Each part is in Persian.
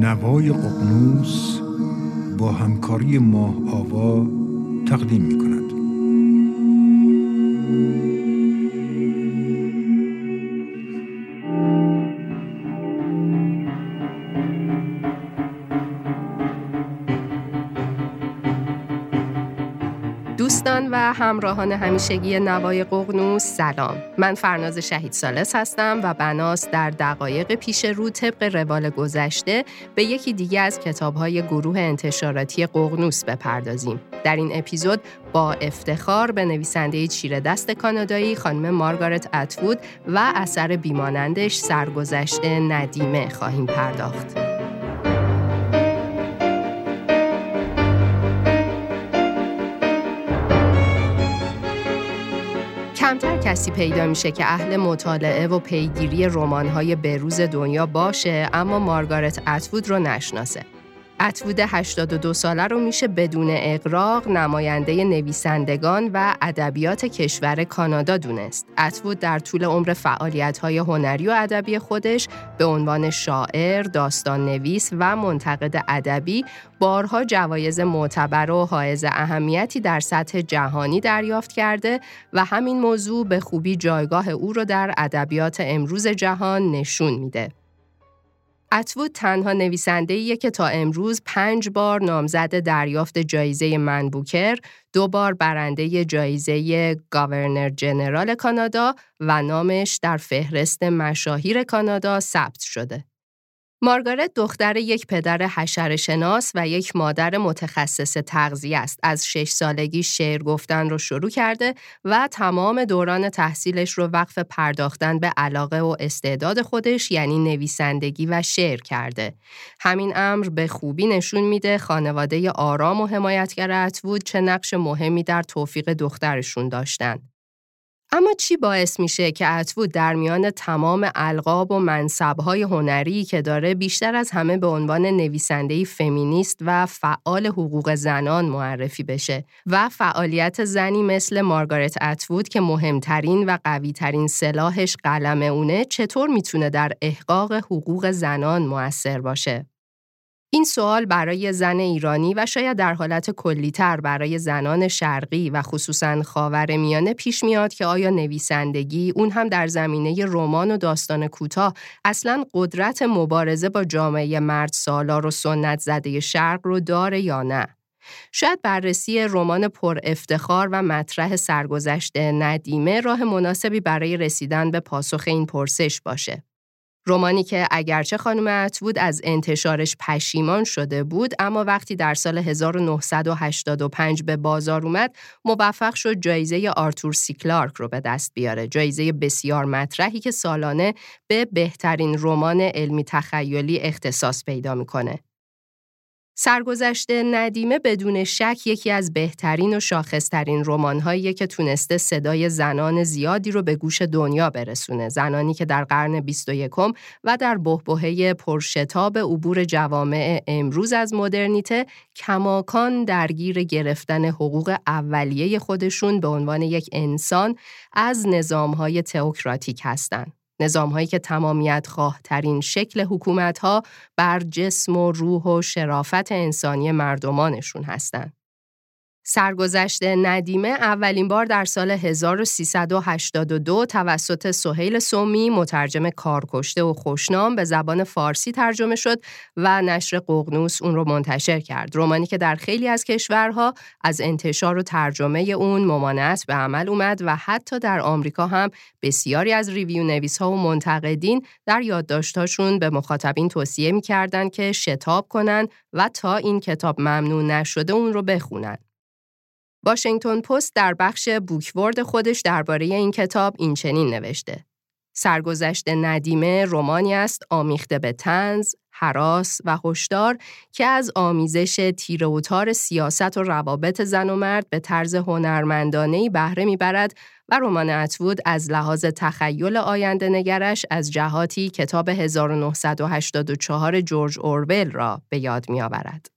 نوای ققنوس با همکاری ماه آوا تقدیم می کند. همراهان همیشگی نوای قغنوس سلام. من فرناز شهید سالس هستم و بناس در دقایق پیش رو طبق روال گذشته به یکی دیگه از کتابهای گروه انتشاراتی قغنوس بپردازیم. در این اپیزود با افتخار به نویسنده چیره دست کانادایی خانم مارگارت اتوود و اثر بیمانندش سرگذشته ندیمه خواهیم پرداخت. کمتر کسی پیدا میشه که اهل مطالعه و پیگیری رمان‌های بروز دنیا باشه اما مارگارت اتوود رو نشناسه. اتوود 82 ساله رو میشه بدون اقراق نماینده نویسندگان و ادبیات کشور کانادا دونست. اتوود در طول عمر فعالیت‌های هنری و ادبی خودش به عنوان شاعر، داستان نویس و منتقد ادبی بارها جوایز معتبر و حائز اهمیتی در سطح جهانی دریافت کرده و همین موضوع به خوبی جایگاه او را در ادبیات امروز جهان نشون میده. اتوود تنها نویسنده که تا امروز پنج بار نامزد دریافت جایزه منبوکر، دو بار برنده جایزه گاورنر جنرال کانادا و نامش در فهرست مشاهیر کانادا ثبت شده. مارگارت دختر یک پدر شناس و یک مادر متخصص تغذیه است. از شش سالگی شعر گفتن رو شروع کرده و تمام دوران تحصیلش رو وقف پرداختن به علاقه و استعداد خودش یعنی نویسندگی و شعر کرده. همین امر به خوبی نشون میده خانواده آرام و حمایتگر اتوود چه نقش مهمی در توفیق دخترشون داشتن. اما چی باعث میشه که اتوود در میان تمام القاب و منصبهای هنری که داره بیشتر از همه به عنوان نویسندهی فمینیست و فعال حقوق زنان معرفی بشه و فعالیت زنی مثل مارگارت اتوود که مهمترین و قویترین سلاحش قلم اونه چطور می‌تونه در احقاق حقوق زنان موثر باشه؟ این سوال برای زن ایرانی و شاید در حالت کلیتر برای زنان شرقی و خصوصا خاور میانه پیش میاد که آیا نویسندگی اون هم در زمینه رمان و داستان کوتاه اصلا قدرت مبارزه با جامعه مرد سالار و سنت زده شرق رو داره یا نه؟ شاید بررسی رمان پر افتخار و مطرح سرگذشت ندیمه راه مناسبی برای رسیدن به پاسخ این پرسش باشه. رومانی که اگرچه خانم اتوود از انتشارش پشیمان شده بود اما وقتی در سال 1985 به بازار اومد موفق شد جایزه آرتور سیکلارک رو به دست بیاره. جایزه بسیار مطرحی که سالانه به بهترین رمان علمی تخیلی اختصاص پیدا می‌کنه. سرگذشت ندیمه بدون شک یکی از بهترین و شاخصترین رمان‌هایی که تونسته صدای زنان زیادی رو به گوش دنیا برسونه. زنانی که در قرن 21 و در بهبهه پرشتاب عبور جوامع امروز از مدرنیته کماکان درگیر گرفتن حقوق اولیه خودشون به عنوان یک انسان از نظام‌های تئوکراتیک هستند. نظام هایی که تمامیت خواه ترین شکل حکومت ها بر جسم و روح و شرافت انسانی مردمانشون هستند. سرگذشت ندیمه اولین بار در سال 1382 توسط سهیل سومی مترجم کارکشته و خوشنام به زبان فارسی ترجمه شد و نشر ققنوس اون رو منتشر کرد. رومانی که در خیلی از کشورها از انتشار و ترجمه اون ممانعت به عمل اومد و حتی در آمریکا هم بسیاری از ریویو نویس ها و منتقدین در یادداشتاشون به مخاطبین توصیه می‌کردند که شتاب کنن و تا این کتاب ممنوع نشده اون رو بخونن. واشنگتن پست در بخش بوکورد خودش درباره این کتاب این چنین نوشته. سرگذشت ندیمه رومانی است آمیخته به تنز، حراس و هشدار که از آمیزش تیره سیاست و روابط زن و مرد به طرز هنرمندانه‌ای بهره می‌برد و رمان اتوود از لحاظ تخیل آینده نگرش از جهاتی کتاب 1984 جورج اورول را به یاد میآورد.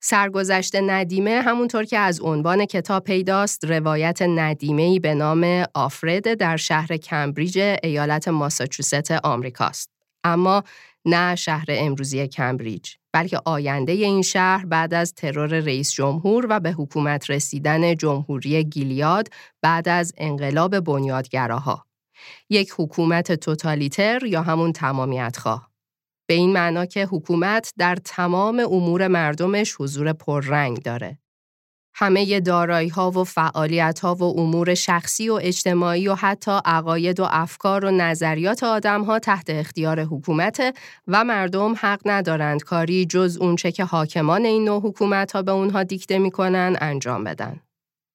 سرگذشت ندیمه همونطور که از عنوان کتاب پیداست روایت ندیمه‌ای به نام آفرد در شهر کمبریج ایالت ماساچوست آمریکاست. اما نه شهر امروزی کمبریج بلکه آینده این شهر بعد از ترور رئیس جمهور و به حکومت رسیدن جمهوری گیلیاد بعد از انقلاب بنیادگراها یک حکومت توتالیتر یا همون تمامیت خواه. به این معنا که حکومت در تمام امور مردمش حضور پررنگ داره. همه دارایی ها و فعالیت ها و امور شخصی و اجتماعی و حتی عقاید و افکار و نظریات آدم ها تحت اختیار حکومت و مردم حق ندارند کاری جز اونچه که حاکمان این نوع حکومت ها به اونها دیکته می‌کنن انجام بدن.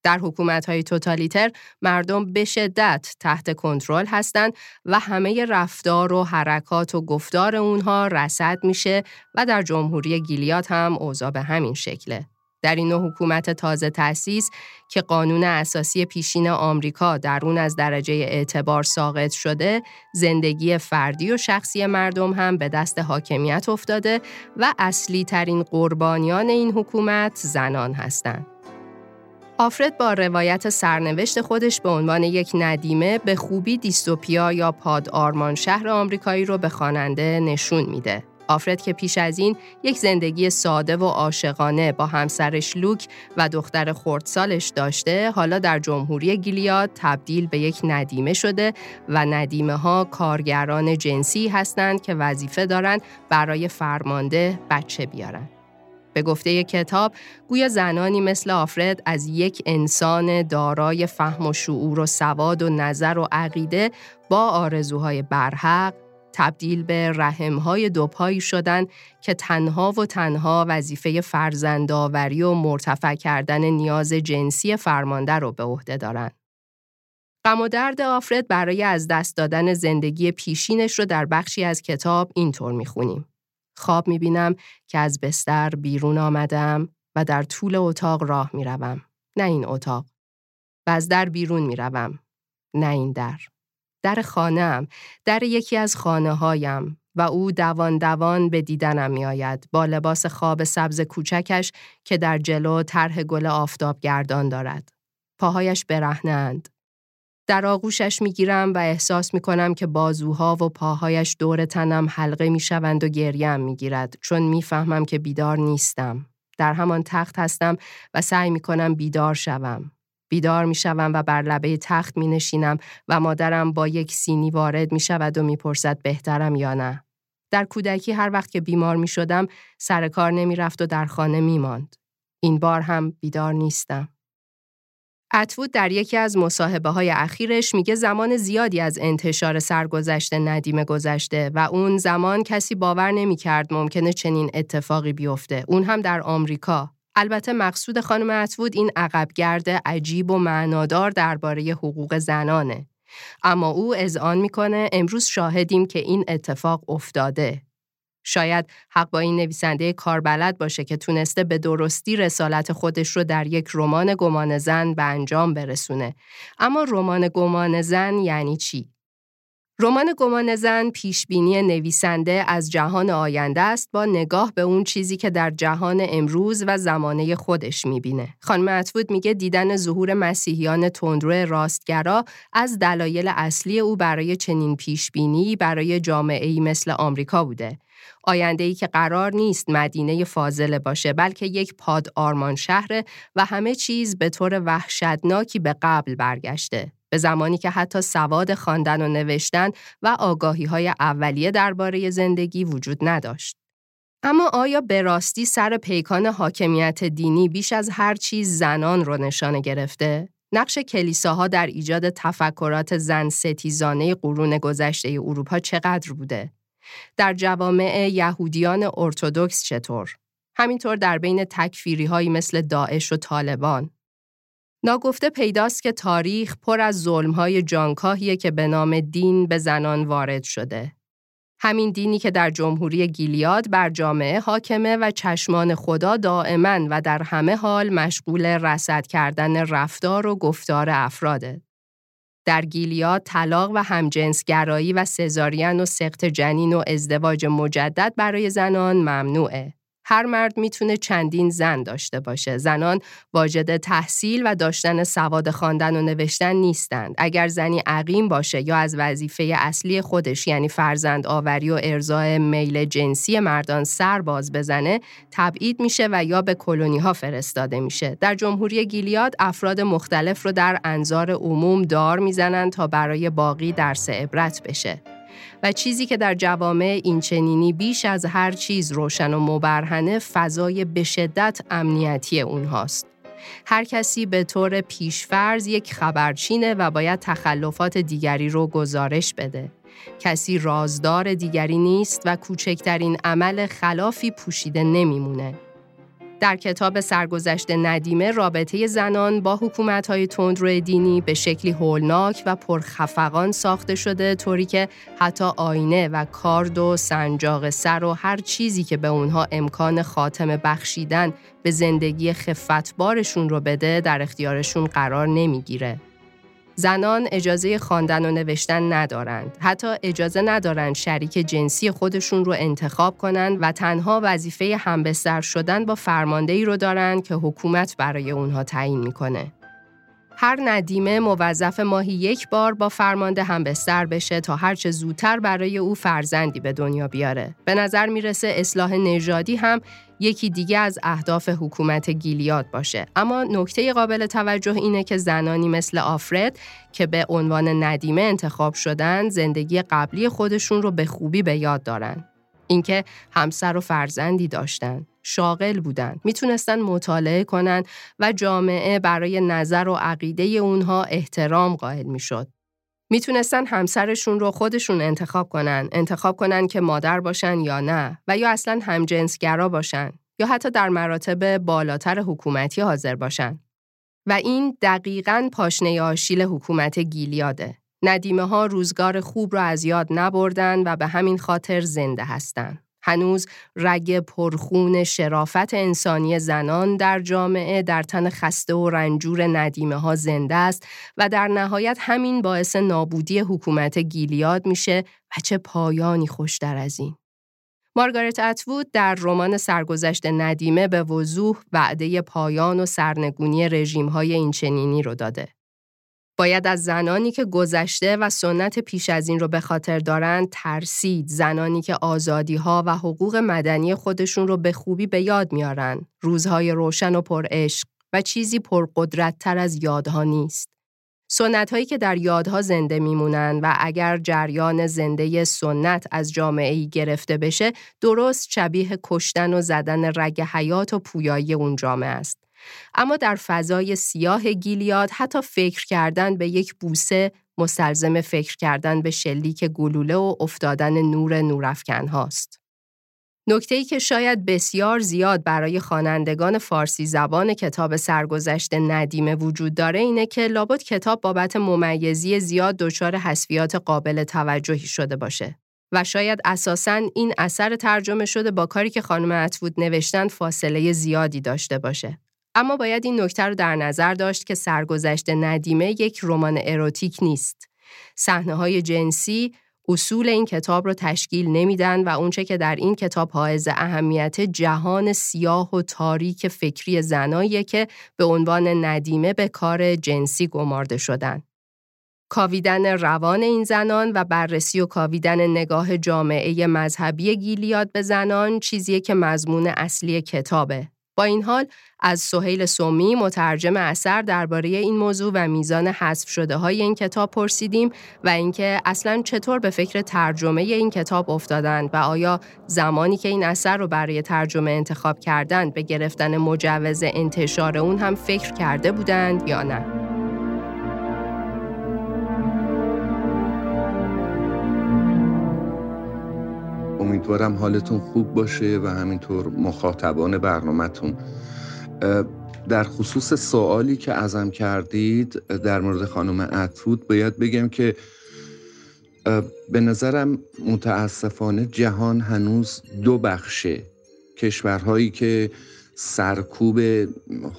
در حکومت های توتالیتر مردم به شدت تحت کنترل هستند و همه رفتار و حرکات و گفتار اونها رسد میشه و در جمهوری گیلیات هم اوضاع به همین شکله. در این نوع حکومت تازه تأسیس که قانون اساسی پیشین آمریکا در اون از درجه اعتبار ساقط شده، زندگی فردی و شخصی مردم هم به دست حاکمیت افتاده و اصلی ترین قربانیان این حکومت زنان هستند. آفرد با روایت سرنوشت خودش به عنوان یک ندیمه به خوبی دیستوپیا یا پاد آرمان شهر آمریکایی رو به خواننده نشون میده. آفرد که پیش از این یک زندگی ساده و عاشقانه با همسرش لوک و دختر خردسالش داشته حالا در جمهوری گیلیاد تبدیل به یک ندیمه شده و ندیمه ها کارگران جنسی هستند که وظیفه دارند برای فرمانده بچه بیارن. به گفته کتاب گویا زنانی مثل آفرد از یک انسان دارای فهم و شعور و سواد و نظر و عقیده با آرزوهای برحق تبدیل به رحمهای دوپایی شدن که تنها و تنها وظیفه فرزندآوری و مرتفع کردن نیاز جنسی فرمانده رو به عهده دارند. غم و درد آفرد برای از دست دادن زندگی پیشینش رو در بخشی از کتاب اینطور می‌خونیم. خواب می‌بینم که از بستر بیرون آمدم و در طول اتاق راه می‌روم. نه این اتاق. و از در بیرون می‌روم. نه این در. در خانم، در یکی از خانه هایم و او دوان دوان به دیدنم می آید با لباس خواب سبز کوچکش که در جلو طرح گل آفتاب گردان دارد. پاهایش برهنند. در آغوشش می گیرم و احساس می کنم که بازوها و پاهایش دور تنم حلقه می شوند و گریم می گیرد چون می فهمم که بیدار نیستم. در همان تخت هستم و سعی می کنم بیدار شوم. بیدار می شوم و بر لبه تخت می نشینم و مادرم با یک سینی وارد می شود و می پرسد بهترم یا نه. در کودکی هر وقت که بیمار می شدم سر کار نمی رفت و در خانه می ماند. این بار هم بیدار نیستم. اتوود در یکی از مصاحبه های اخیرش میگه زمان زیادی از انتشار سرگذشت ندیم گذشته و اون زمان کسی باور نمی‌کرد ممکنه چنین اتفاقی بیفته اون هم در آمریکا البته مقصود خانم اتوود این عقبگرد عجیب و معنادار درباره حقوق زنانه. اما او اذعان می‌کنه امروز شاهدیم که این اتفاق افتاده. شاید حق با این نویسنده کاربلد باشه که تونسته به درستی رسالت خودش رو در یک رمان گمان زن به انجام برسونه. اما رمان گمان زن یعنی چی؟ رمان گمان زن پیشبینی نویسنده از جهان آینده است با نگاه به اون چیزی که در جهان امروز و زمانه خودش می‌بینه. خانم اتوود میگه دیدن ظهور مسیحیان تندرو راستگرا از دلایل اصلی او برای چنین پیشبینی برای جامعه ای مثل آمریکا بوده. آینده ای که قرار نیست مدینه فاضله باشه بلکه یک پاد آرمان شهره و همه چیز به طور وحشتناکی به قبل برگشته. به زمانی که حتی سواد خواندن و نوشتن و آگاهی های اولیه درباره زندگی وجود نداشت. اما آیا به راستی سر پیکان حاکمیت دینی بیش از هر چیز زنان رو نشانه گرفته؟ نقش کلیساها در ایجاد تفکرات زن ستیزانه قرون گذشته اروپا چقدر بوده؟ در جوامع یهودیان ارتودکس چطور؟ همینطور در بین تکفیری هایی مثل داعش و طالبان ناگفته پیداست که تاریخ پر از ظلمهای جانکاهیه که به نام دین به زنان وارد شده. همین دینی که در جمهوری گیلیاد بر جامعه حاکمه و چشمان خدا دائما و در همه حال مشغول رسد کردن رفتار و گفتار افراده. در گیلیاد طلاق و همجنسگرایی و سزارین و سخت جنین و ازدواج مجدد برای زنان ممنوعه. هر مرد می‌تونه چندین زن داشته باشه. زنان واجد تحصیل و داشتن سواد خواندن و نوشتن نیستند. اگر زنی عقیم باشه یا از وظیفه اصلی خودش یعنی فرزند آوری و ارزای میل جنسی مردان سر باز بزنه، تبعید میشه و یا به کلونی ها فرستاده میشه. در جمهوری گیلیاد افراد مختلف رو در انظار عموم دار می‌زنند تا برای باقی درس عبرت بشه. و چیزی که در جوامع اینچنینی بیش از هر چیز روشن و مبرهنه فضای به شدت امنیتی اونهاست. هر کسی به طور پیشفرز یک خبرچینه و باید تخلفات دیگری رو گزارش بده. کسی رازدار دیگری نیست و کوچکترین عمل خلافی پوشیده نمیمونه. در کتاب سرگذشت ندیمه رابطه زنان با حکومت‌های تندرو دینی به شکلی هولناک و پرخفقان ساخته شده طوری که حتی آینه و کارد و سنجاق سر و هر چیزی که به اونها امکان خاتم بخشیدن به زندگی خفتبارشون رو بده در اختیارشون قرار نمی‌گیره. زنان اجازه خواندن و نوشتن ندارند. حتی اجازه ندارند شریک جنسی خودشون رو انتخاب کنند و تنها وظیفه همبستر شدن با فرماندهی رو دارند که حکومت برای اونها تعیین می‌کنه. هر ندیمه موظف ماهی یک بار با فرمانده هم بستر بشه تا هرچه زودتر برای او فرزندی به دنیا بیاره. به نظر می‌رسه اصلاح نژادی هم یکی دیگه از اهداف حکومت گیلیاد باشه. اما نکته قابل توجه اینه که زنانی مثل آفرد که به عنوان ندیمه انتخاب شدن زندگی قبلی خودشون رو به خوبی به یاد دارن. اینکه همسر و فرزندی داشتن. شاغل بودن. می‌تونستن مطالعه کنن و جامعه برای نظر و عقیده اونها احترام قائل می‌شد. می‌تونستن همسرشون رو خودشون انتخاب کنن انتخاب کنن که مادر باشن یا نه و یا اصلا همجنسگرا باشن یا حتی در مراتب بالاتر حکومتی حاضر باشن. و این دقیقاً پاشنه آشیل حکومت گیلیاده. ندیمه ها روزگار خوب را از یاد نبردن و به همین خاطر زنده هستند. هنوز رگ پرخون شرافت انسانی زنان در جامعه در تن خسته و رنجور ندیمه ها زنده است و در نهایت همین باعث نابودی حکومت گیلیاد میشه و چه پایانی خوشتر از این. مارگارت اتوود در رمان سرگذشت ندیمه به وضوح وعده پایان و سرنگونی رژیم های اینچنینی رو داده. باید از زنانی که گذشته و سنت پیش از این رو به خاطر دارند ترسید. زنانی که آزادی ها و حقوق مدنی خودشون رو به خوبی به یاد میارن. روزهای روشن و پر عشق و چیزی پرقدرت تر از یادها نیست. سنت هایی که در یادها زنده میمونن و اگر جریان زنده سنت از جامعه ای گرفته بشه درست شبیه کشتن و زدن رگ حیات و پویایی اون جامعه است. اما در فضای سیاه گیلیاد حتی فکر کردن به یک بوسه مستلزم فکر کردن به شلیک گلوله و افتادن نور نورافکن هاست. نکته ای که شاید بسیار زیاد برای خوانندگان فارسی زبان کتاب سرگذشت ندیمه وجود داره اینه که لابد کتاب بابت ممیزی زیاد دچار حسفیات قابل توجهی شده باشه. و شاید اساساً این اثر ترجمه شده با کاری که خانم اتوود نوشتن فاصله زیادی داشته باشه. اما باید این نکته رو در نظر داشت که سرگذشت ندیمه یک رمان اروتیک نیست. صحنه های جنسی اصول این کتاب رو تشکیل نمیدن و اونچه که در این کتاب حائز اهمیت جهان سیاه و تاریک فکری زناییه که به عنوان ندیمه به کار جنسی گمارده شدن. کاویدن روان این زنان و بررسی و کاویدن نگاه جامعه مذهبی گیلیاد به زنان چیزیه که مضمون اصلی کتابه با این حال از سهیل سومی مترجم اثر درباره این موضوع و میزان حذف شده های این کتاب پرسیدیم و اینکه اصلا چطور به فکر ترجمه این کتاب افتادند و آیا زمانی که این اثر رو برای ترجمه انتخاب کردند به گرفتن مجوز انتشار اون هم فکر کرده بودند یا نه. امیدوارم حالتون خوب باشه و همینطور مخاطبان برنامهتون. در خصوص سوالی که ازم کردید در مورد خانم اتفود باید بگم که به نظرم متاسفانه جهان هنوز دو بخشه. کشورهایی که سرکوب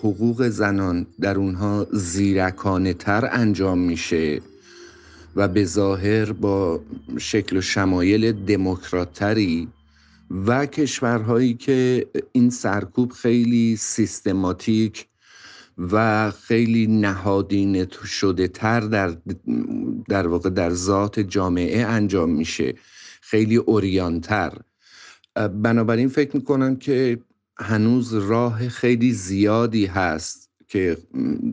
حقوق زنان در اونها زیرکانه تر انجام میشه. و به ظاهر با شکل و شمایل دموکراتری و کشورهایی که این سرکوب خیلی سیستماتیک و خیلی نهادینه شده تر در, در واقع در ذات جامعه انجام میشه خیلی اوریانتر. بنابراین فکر می‌کنم که هنوز راه خیلی زیادی هست که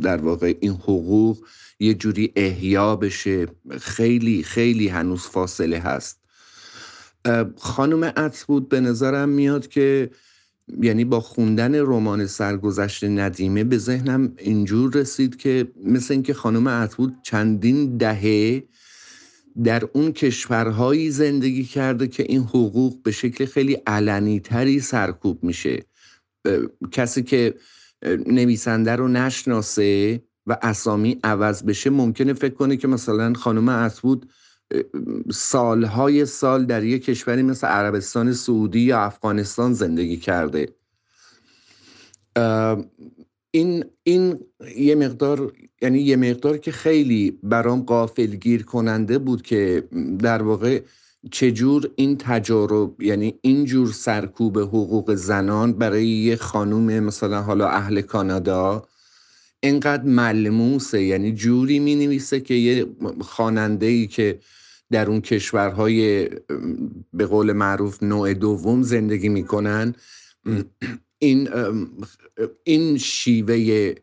در واقع این حقوق یه جوری احیا بشه. خیلی خیلی هنوز فاصله هست. خانم بود به نظرم میاد که یعنی با خوندن رمان سرگذشت ندیمه به ذهنم اینجور رسید که مثل اینکه خانم عطبود چندین دهه در اون کشورهایی زندگی کرده که این حقوق به شکل خیلی علنی تری سرکوب میشه. کسی که نویسنده رو نشناسه و اسامی عوض بشه ممکنه فکر کنه که مثلا خانم اسود سالهای سال در یک کشوری مثل عربستان سعودی یا افغانستان زندگی کرده. این این یه مقدار یعنی یه مقدار که خیلی برام قافل گیر کننده بود که در واقع چجور این تجارب یعنی اینجور سرکوب حقوق زنان برای یه خانوم مثلا حالا اهل کانادا اینقدر ملموسه؟ یعنی جوری می نویسه که یه خواننده ای که در اون کشورهای به قول معروف نوع دوم زندگی می‌کنن این این شیوه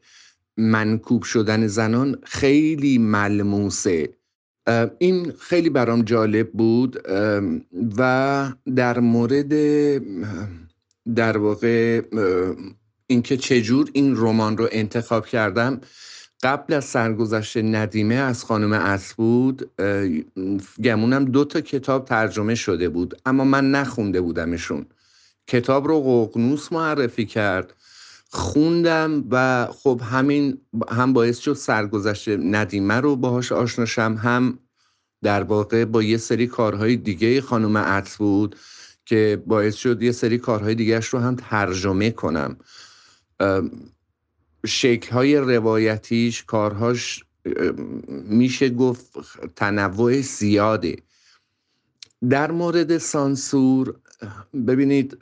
منکوب شدن زنان خیلی ملموسه. این خیلی برام جالب بود و در مورد در واقع اینکه چجور این رمان رو انتخاب کردم قبل از سرگذشت ندیمه از خانم بود گمونم دو تا کتاب ترجمه شده بود اما من نخونده بودمشون. کتاب رو ققنوس معرفی کرد. خوندم و خب همین هم باعث شد سرگذشت ندیمه رو باهاش آشناشم هم در واقع با یه سری کارهای دیگه خانم بود که باعث شد یه سری کارهای دیگهش رو هم ترجمه کنم. شکلهای روایتیش کارهاش میشه گفت تنوع زیاده. در مورد سانسور ببینید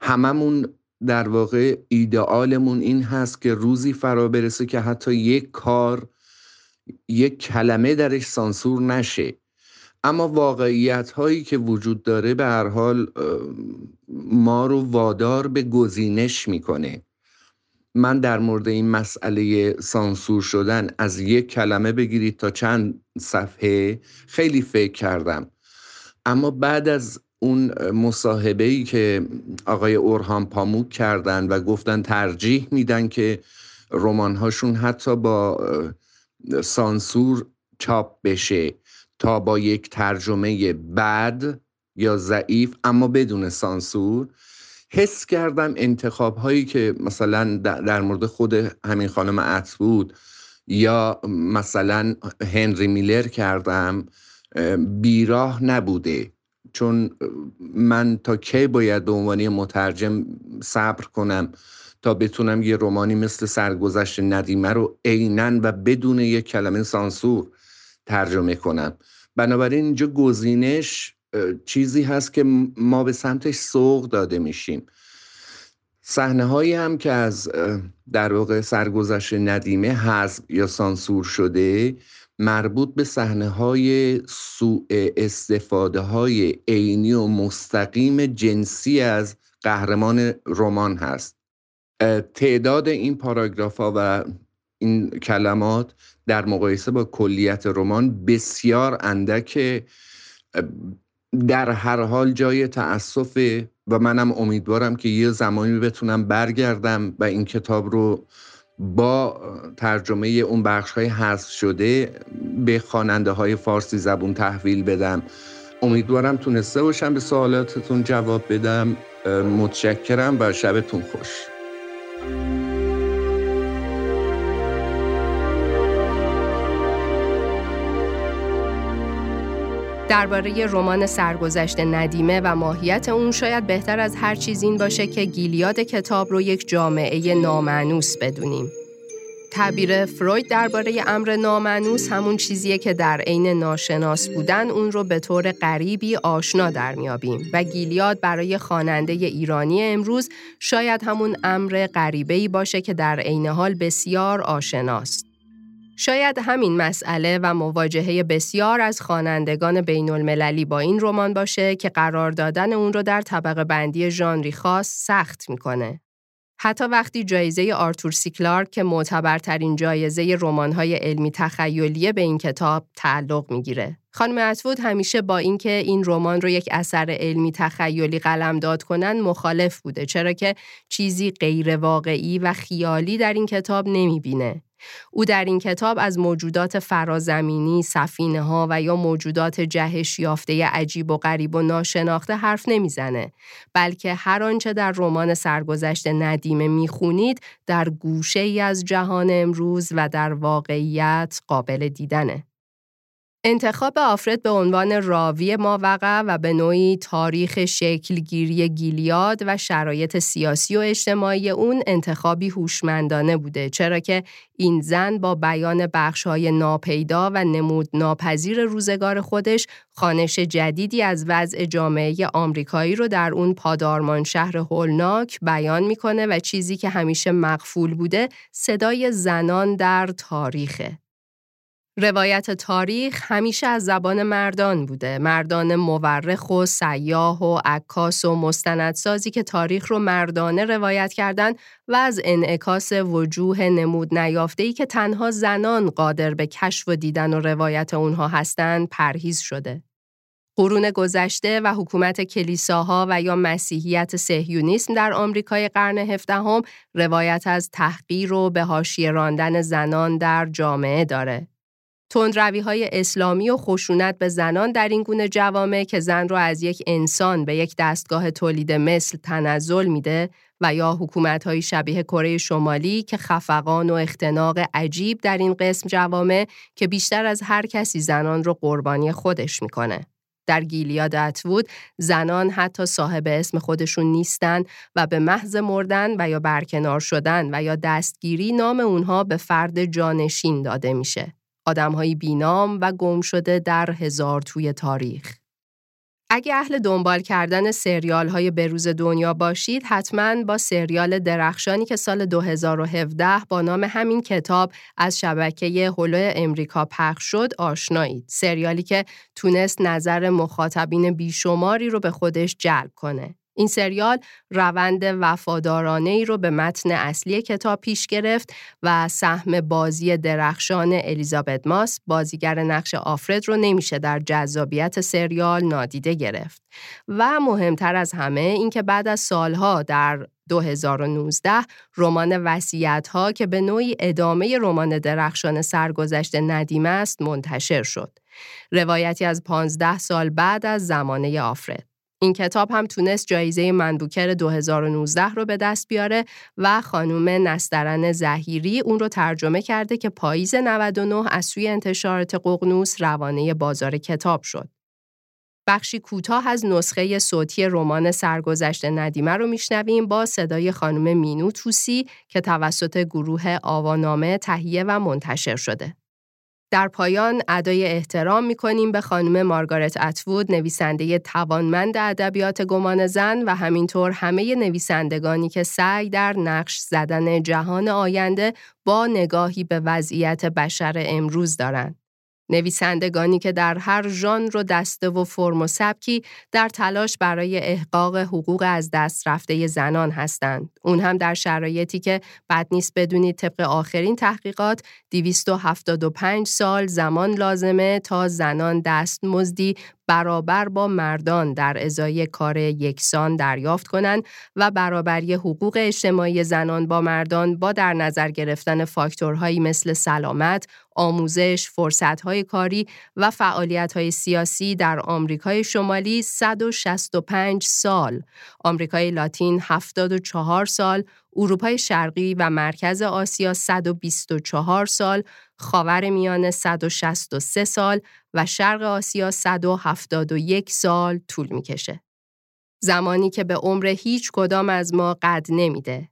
هممون در واقع ایدئالمون این هست که روزی فرا برسه که حتی یک کار یک کلمه درش سانسور نشه. اما واقعیت هایی که وجود داره به هر حال ما رو وادار به گزینش می‌کنه. من در مورد این مسئله سانسور شدن از یک کلمه بگیرید تا چند صفحه خیلی فکر کردم. اما بعد از اون مصاحبه ای که آقای اورهان پاموک کردن و گفتن ترجیح میدن که رمان هاشون حتی با سانسور چاپ بشه تا با یک ترجمه بد یا ضعیف اما بدون سانسور حس کردم انتخاب هایی که مثلا در مورد خود همین خانم بود یا مثلا هنری میلر کردم بیراه نبوده. چون من تا کی باید به عنوان مترجم صبر کنم تا بتونم یه رومانی مثل سرگذشت ندیمه رو عینا و بدون یک کلمه سانسور ترجمه کنم. بنابراین اینجا گزینش چیزی هست که ما به سمتش سوق داده میشیم. صحنه هایی هم که از در واقع سرگذشت ندیمه حذف یا سانسور شده مربوط به صحنه های سوء استفاده های عینی و مستقیم جنسی از قهرمان رمان هست. تعداد این پاراگراف ها و این کلمات در مقایسه با کلیت رمان بسیار اندک در هر حال جای تأسف و منم امیدوارم که یه زمانی بتونم برگردم و این کتاب رو با ترجمه اون بخش های حذف شده به خواننده های فارسی زبون تحویل بدم. امیدوارم تونسته باشم به سوالاتتون جواب بدم. متشکرم و شبتون خوش. درباره رمان سرگذشت ندیمه و ماهیت اون شاید بهتر از هر چیز این باشه که گیلیاد کتاب رو یک جامعه نامعنوس بدونیم. تعبیر فروید درباره امر نامنوس همون چیزیه که در عین ناشناس بودن اون رو به طور غریبی آشنا در میابیم و گیلیاد برای خواننده ایرانی امروز شاید همون امر غریبه‌ای باشه که در عین حال بسیار آشناست. شاید همین مسئله و مواجهه بسیار از خوانندگان بین المللی با این رمان باشه که قرار دادن اون رو در طبقه بندی ژانری خاص سخت می‌کنه. حتی وقتی جایزه آرتور سیکلارک که معتبرترین جایزه رمان‌های علمی تخیلیه به این کتاب تعلق می‌گیره. خانم اتوود همیشه با اینکه این رمان رو یک اثر علمی تخیلی قلمداد کنن مخالف بوده چرا که چیزی غیر واقعی و خیالی در این کتاب نمی‌بینه. او در این کتاب از موجودات فرازمینی، سفینه ها و یا موجودات جهش یافته عجیب و غریب و ناشناخته حرف نمی‌زنه بلکه هر آنچه در رمان سرگذشت ندیمه می‌خونید در گوشه ای از جهان امروز و در واقعیت قابل دیدنه. انتخاب آفرد به عنوان راوی ماوقع و به نوعی تاریخ شکلگیری گیلیاد و شرایط سیاسی و اجتماعی اون انتخابی هوشمندانه بوده چرا که این زن با بیان بخشهای ناپیدا و نمود ناپذیر روزگار خودش خانش جدیدی از وضع جامعه آمریکایی رو در اون پادارمان شهر هولناک بیان می‌کنه و چیزی که همیشه مقفول بوده صدای زنان در تاریخه. روایت تاریخ همیشه از زبان مردان بوده. مردان مورخ و سیاه و عکاس و مستندسازی که تاریخ رو مردانه روایت کردن و از انعکاس وجوه نمود نیافته‌ای که تنها زنان قادر به کشف و دیدن و روایت اونها هستند پرهیز شده. قرون گذشته و حکومت کلیساها و یا مسیحیت سهیونیسم در آمریکای قرن هفدهم روایت از تحقیر و به حاشیه راندن زنان در جامعه داره. تندروی های اسلامی و خشونت به زنان در این گونه جوامع که زن را از یک انسان به یک دستگاه تولید مثل تنزل میده و یا حکومت های شبیه کره شمالی که خفقان و اختناق عجیب در این قسم جوامع که بیشتر از هر کسی زنان رو قربانی خودش می‌کنه. در گیلیاد اتوود زنان حتی صاحب اسم خودشون نیستن و به محض مردن و یا برکنار شدن و یا دستگیری نام اونها به فرد جانشین داده میشه. آدمهایی بینام و گم شده در هزار توی تاریخ. اگه اهل دنبال کردن سریال های بروز دنیا باشید حتما با سریال درخشانی که سال 2017 با نام همین کتاب از شبکه هلو امریکا پخش شد آشنایید. سریالی که تونست نظر مخاطبین بیشماری رو به خودش جلب کنه. این سریال روند وفادارانه ای رو به متن اصلی کتاب پیش گرفت و سهم بازی درخشان الیزابت ماس بازیگر نقش آفرد رو نمیشه در جذابیت سریال نادیده گرفت و مهمتر از همه اینکه بعد از سالها در 2019 رمان وسیعت ها که به نوعی ادامه رمان درخشان سرگذشت ندیم است منتشر شد. روایتی از 15 سال بعد از زمانه آفرد. این کتاب هم تونست جایزه منبوکر 2019 رو به دست بیاره و خانوم نسترن زهیری اون رو ترجمه کرده که پاییز 99 از سوی انتشارات ققنوس روانه بازار کتاب شد. بخشی کوتاه از نسخه صوتی رمان سرگذشت ندیمه رو میشنویم با صدای خانم مینو توسی که توسط گروه آوانامه تهیه و منتشر شده. در پایان ادای احترام می کنیم به خانم مارگارت اتوود نویسنده توانمند ادبیات گمان زن و همینطور همه نویسندگانی که سعی در نقش زدن جهان آینده با نگاهی به وضعیت بشر امروز دارند. نویسندگانی که در هر ژانر و دسته و فرم و سبکی در تلاش برای احقاق حقوق از دست رفته زنان هستند. اون هم در شرایطی که بد نیست بدونید طبق آخرین تحقیقات 275 سال زمان لازمه تا زنان دستمزدی برابر با مردان در ازای کار یکسان دریافت کنند و برابری حقوق اجتماعی زنان با مردان با در نظر گرفتن فاکتورهایی مثل سلامت، آموزش، فرصتهای کاری و فعالیتهای سیاسی در آمریکای شمالی 165 سال، آمریکای لاتین 74 سال، اروپای شرقی و مرکز آسیا 124 سال، خاور میانه 163 سال و شرق آسیا 171 سال طول می‌کشه. زمانی که به عمر هیچ کدام از ما قد نمیده.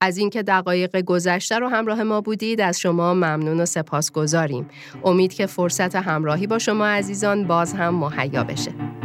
از اینکه دقایق گذشته رو همراه ما بودید از شما ممنون و سپاس گذاریم. امید که فرصت همراهی با شما عزیزان باز هم مهیا بشه.